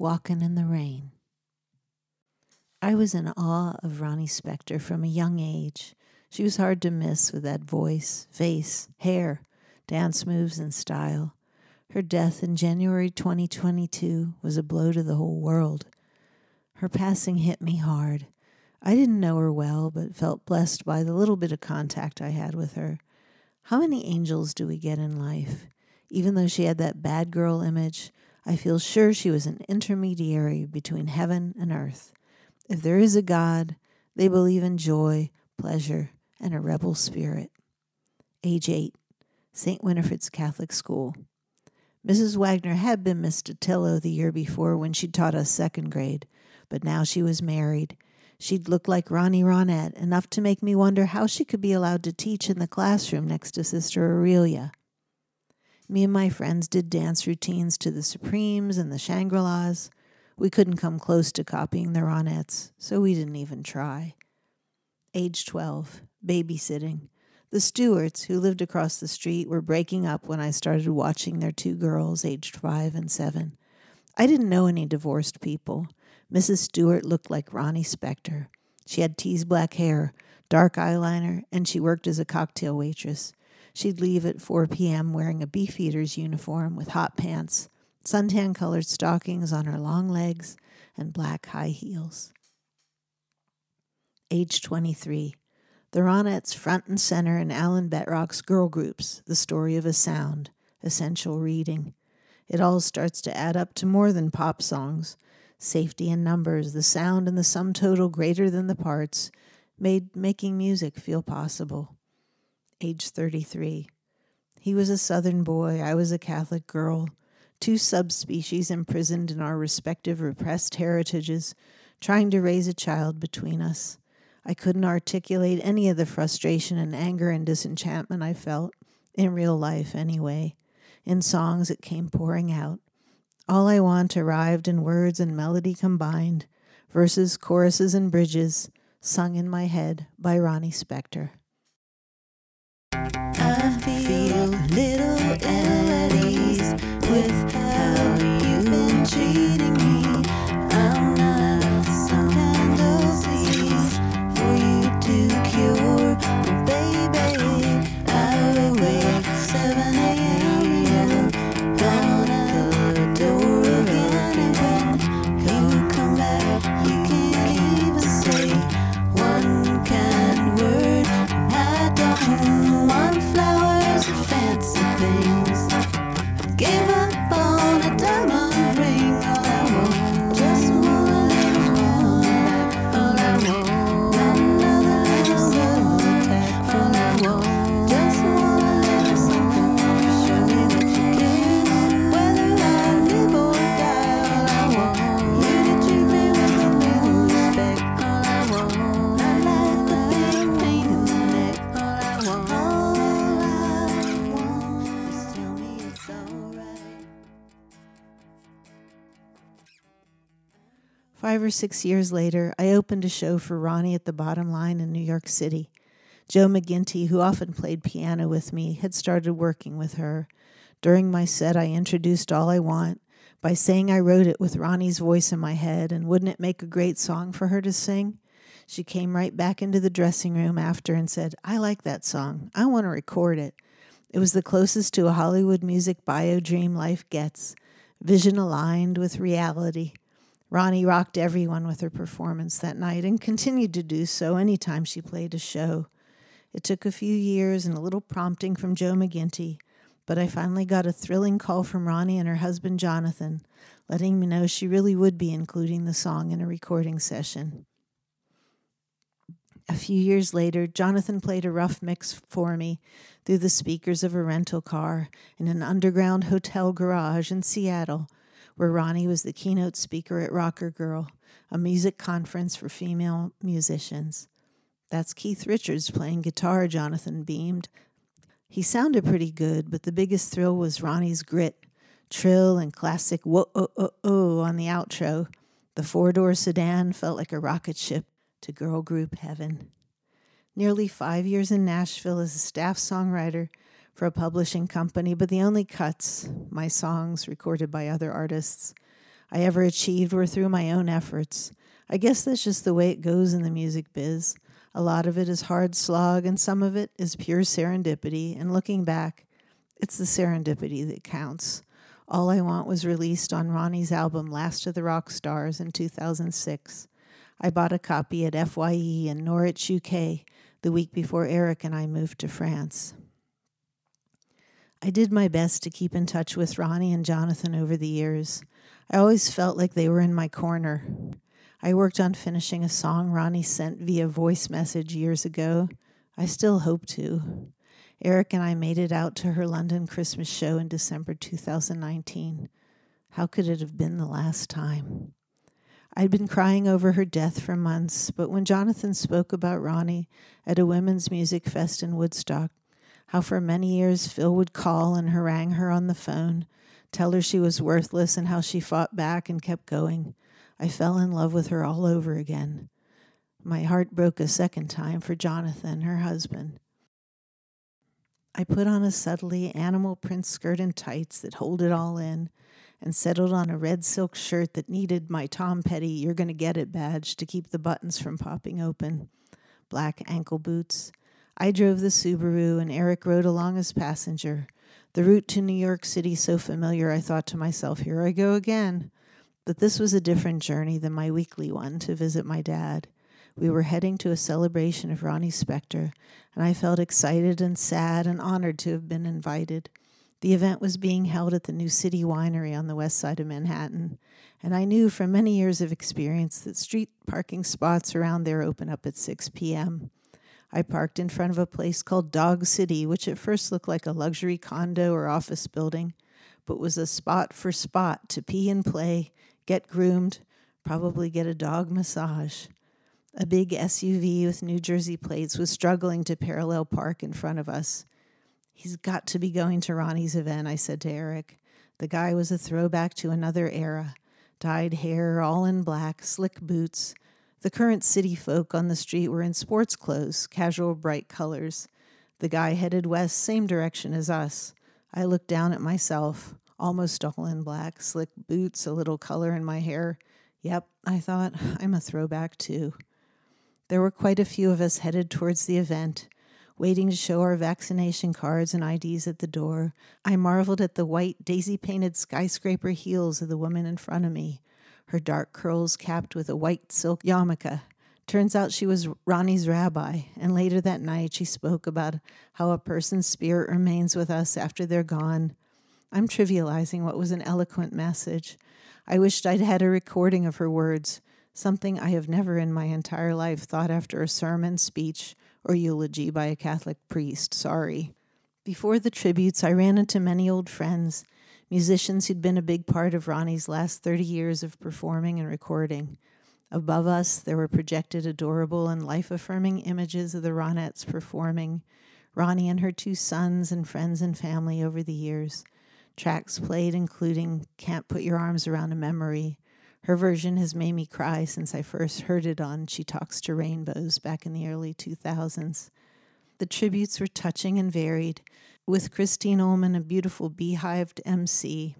walking in the rain. I was in awe of Ronnie Spector from a young age. She was hard to miss with that voice, face, hair, dance moves, and style. Her death in January 2022 was a blow to the whole world. Her passing hit me hard. I didn't know her well, but felt blessed by the little bit of contact I had with her. How many angels do we get in life? Even though she had that bad girl image, I feel sure she was an intermediary between heaven and earth. If there is a God, they believe in joy, pleasure, and a rebel spirit. Age 8, St. Winifred's Catholic School. Mrs. Wagner had been Miss Datillo the year before when she taught us second grade, but now she was married. She'd look like Ronnie Ronette, enough to make me wonder how she could be allowed to teach in the classroom next to Sister Aurelia. Me and my friends did dance routines to the Supremes and the Shangri La's. We couldn't come close to copying the Ronettes, so we didn't even try. Age 12, babysitting. The Stewarts, who lived across the street, were breaking up when I started watching their two girls, aged five and seven. I didn't know any divorced people. Mrs. Stewart looked like Ronnie Spector. She had teased black hair, dark eyeliner, and she worked as a cocktail waitress. She'd leave at 4 p.m. wearing a beefeater's uniform with hot pants, suntan colored stockings on her long legs, and black high heels. Age 23. The Ronettes front and center in Alan Betrock's Girl Groups, The Story of a Sound, essential reading. It all starts to add up to more than pop songs. Safety in numbers, the sound and the sum total greater than the parts, made making music feel possible age 33. He was a Southern boy, I was a Catholic girl, two subspecies imprisoned in our respective repressed heritages, trying to raise a child between us. I couldn't articulate any of the frustration and anger and disenchantment I felt, in real life anyway. In songs, it came pouring out. All I Want arrived in words and melody combined, verses, choruses, and bridges, sung in my head by Ronnie Spector. I feel little place. Give Five or six years later, I opened a show for Ronnie at the Bottom Line in New York City. Joe McGinty, who often played piano with me, had started working with her. During my set, I introduced All I Want by saying I wrote it with Ronnie's voice in my head, and wouldn't it make a great song for her to sing? She came right back into the dressing room after and said, I like that song. I want to record it. It was the closest to a Hollywood music bio dream life gets, vision aligned with reality. Ronnie rocked everyone with her performance that night and continued to do so anytime she played a show. It took a few years and a little prompting from Joe McGinty, but I finally got a thrilling call from Ronnie and her husband Jonathan, letting me know she really would be including the song in a recording session. A few years later, Jonathan played a rough mix for me through the speakers of a rental car in an underground hotel garage in Seattle, where Ronnie was the keynote speaker at Rockrgrl, a music conference for female musicians. That's Keith Richards playing guitar, Jonathan beamed. He sounded pretty good, but the biggest thrill was Ronnie's grit, trill, and classic whoa oh oh oh on the outro. The four door sedan felt like a rocket ship to girl group heaven. Nearly five years in Nashville as a staff songwriter for a publishing company, but the only cuts, my songs recorded by other artists. I ever achieved were through my own efforts. I guess that's just the way it goes in the music biz. A lot of it is hard slog, and some of it is pure serendipity. And looking back, it's the serendipity that counts. All I Want was released on Ronnie's album Last of the Rock Stars in 2006. I bought a copy at FYE in Norwich, UK, the week before Eric and I moved to France. I did my best to keep in touch with Ronnie and Jonathan over the years. I always felt like they were in my corner. I worked on finishing a song Ronnie sent via voice message years ago. I still hope to. Eric and I made it out to her London Christmas show in December 2019. How could it have been the last time? I'd been crying over her death for months, but when Jonathan spoke about Ronnie at a women's music fest in Woodstock, how for many years Phil would call and harangue her on the phone, tell her she was worthless and how she fought back and kept going, I fell in love with her all over again. My heart broke a second time for Jonathan, her husband. I put on a subtly animal print skirt and tights that hold it all in, and settled on a red silk shirt that needed my Tom Petty You're Gonna Get It badge to keep the buttons from popping open, black ankle boots. I drove the Subaru, and Eric rode along as passenger. The route to New York City so familiar, I thought to myself, here I go again. But this was a different journey than my weekly one to visit my dad. We were heading to a celebration of Ronnie Spector, and I felt excited and sad and honored to have been invited. The event was being held at the New City Winery on the west side of Manhattan, and I knew from many years of experience that street parking spots around there open up at 6 p.m. I parked in front of a place called Dog City, which at first looked like a luxury condo or office building, but was a spot for spot to pee and play, get groomed, probably get a dog massage. A big SUV with New Jersey plates was struggling to parallel park in front of us. He's got to be going to Ronnie's event, I said to Eric. The guy was a throwback to another era dyed hair, all in black, slick boots. The current city folk on the street were in sports clothes, casual bright colors. The guy headed west, same direction as us. I looked down at myself, almost all in black, slick boots, a little color in my hair. Yep, I thought, I'm a throwback too. There were quite a few of us headed towards the event, waiting to show our vaccination cards and IDs at the door. I marveled at the white, daisy painted skyscraper heels of the woman in front of me, her dark curls capped with a white silk yarmulke. Turns out she was Ronnie's rabbi, and later that night she spoke about how a person's spirit remains with us after they're gone. I'm trivializing what was an eloquent message. I wished I'd had a recording of her words something I have never in my entire life thought after a sermon, speech, or eulogy by a Catholic priest. Sorry. Before the tributes, I ran into many old friends, musicians who'd been a big part of Ronnie's last 30 years of performing and recording. Above us, there were projected adorable and life affirming images of the Ronettes performing, Ronnie and her two sons and friends and family over the years. Tracks played, including Can't Put Your Arms Around a Memory, her version has made me cry since I first heard it on She Talks to Rainbows back in the early 2000s. The tributes were touching and varied, with Christine Ohlman, a beautiful beehived MC.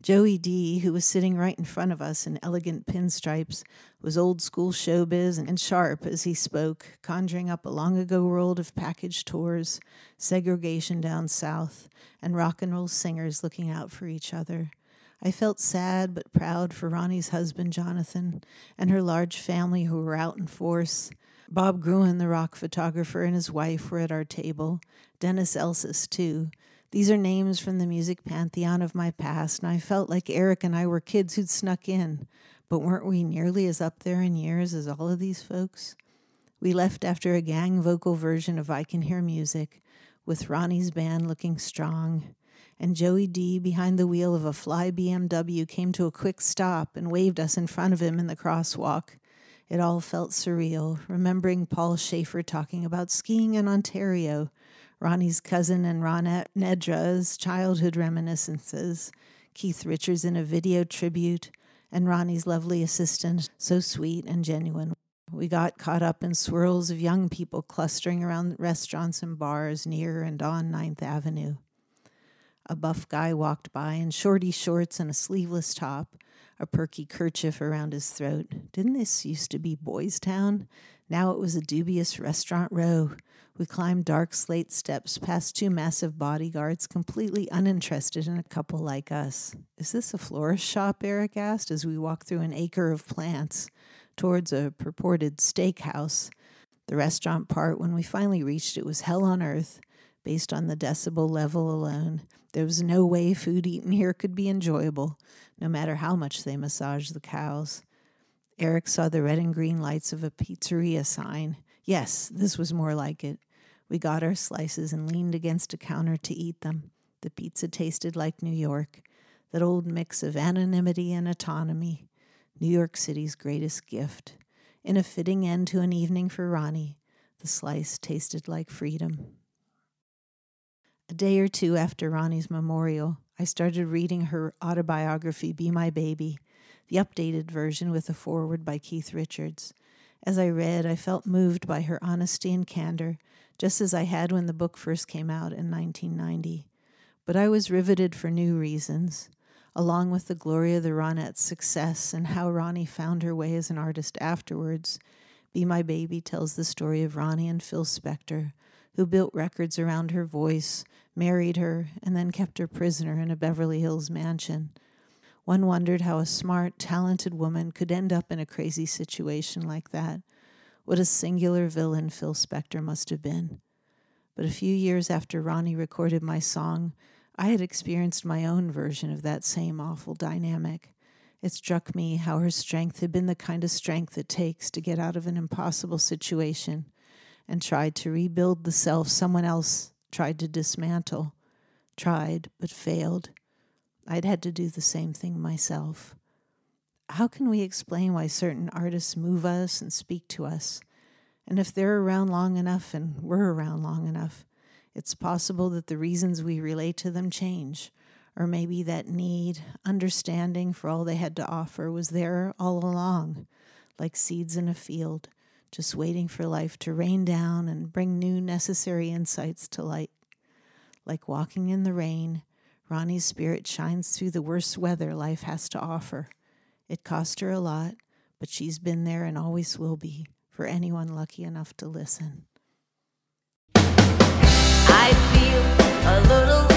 Joey Dee, who was sitting right in front of us in elegant pinstripes, was old school showbiz and sharp as he spoke, conjuring up a long ago world of package tours, segregation down south, and rock and roll singers looking out for each other. I felt sad but proud for Ronnie's husband, Jonathan, and her large family who were out in force. Bob Gruen, the rock photographer, and his wife were at our table. Dennis Elsas, too. These are names from the music pantheon of my past, and I felt like Eric and I were kids who'd snuck in. But weren't we nearly as up there in years as all of these folks? We left after a gang vocal version of I Can Hear Music, with Ronnie's band looking strong and Joey Dee, behind the wheel of a fly BMW, came to a quick stop and waved us in front of him in the crosswalk. It all felt surreal, remembering Paul Shaffer talking about skiing in Ontario, Ronnie's cousin and Ronette Nedra's childhood reminiscences, Keith Richards in a video tribute, and Ronnie's lovely assistant, so sweet and genuine. We got caught up in swirls of young people clustering around restaurants and bars near and on Ninth Avenue. A buff guy walked by in shorty shorts and a sleeveless top, a perky kerchief around his throat. Didn't this used to be Boys Town? Now it was a dubious restaurant row. We climbed dark slate steps past two massive bodyguards, completely uninterested in a couple like us. Is this a florist shop? Eric asked as we walked through an acre of plants towards a purported steakhouse. The restaurant part, when we finally reached it, was hell on earth. Based on the decibel level alone, there was no way food eaten here could be enjoyable, no matter how much they massaged the cows. Eric saw the red and green lights of a pizzeria sign. Yes, this was more like it. We got our slices and leaned against a counter to eat them. The pizza tasted like New York, that old mix of anonymity and autonomy, New York City's greatest gift. In a fitting end to an evening for Ronnie, the slice tasted like freedom. A day or two after Ronnie's memorial, I started reading her autobiography, Be My Baby, the updated version with a foreword by Keith Richards. As I read, I felt moved by her honesty and candor, just as I had when the book first came out in 1990. But I was riveted for new reasons, along with the glory of the Ronettes' success and how Ronnie found her way as an artist afterwards. Be My Baby tells the story of Ronnie and Phil Spector, who built records around her voice, married her, and then kept her prisoner in a Beverly Hills mansion. One wondered how a smart, talented woman could end up in a crazy situation like that. What a singular villain Phil Spector must have been. But a few years after Ronnie recorded my song, I had experienced my own version of that same awful dynamic. It struck me how her strength had been the kind of strength it takes to get out of an impossible situation and tried to rebuild the self someone else tried to dismantle. Tried, but failed. I'd had to do the same thing myself. How can we explain why certain artists move us and speak to us? And if they're around long enough and we're around long enough, it's possible that the reasons we relate to them change. Or maybe that need, understanding for all they had to offer was there all along, like seeds in a field, just waiting for life to rain down and bring new necessary insights to light. Like walking in the rain, Ronnie's spirit shines through the worst weather life has to offer. It cost her a lot, but she's been there and always will be for anyone lucky enough to listen. I feel a little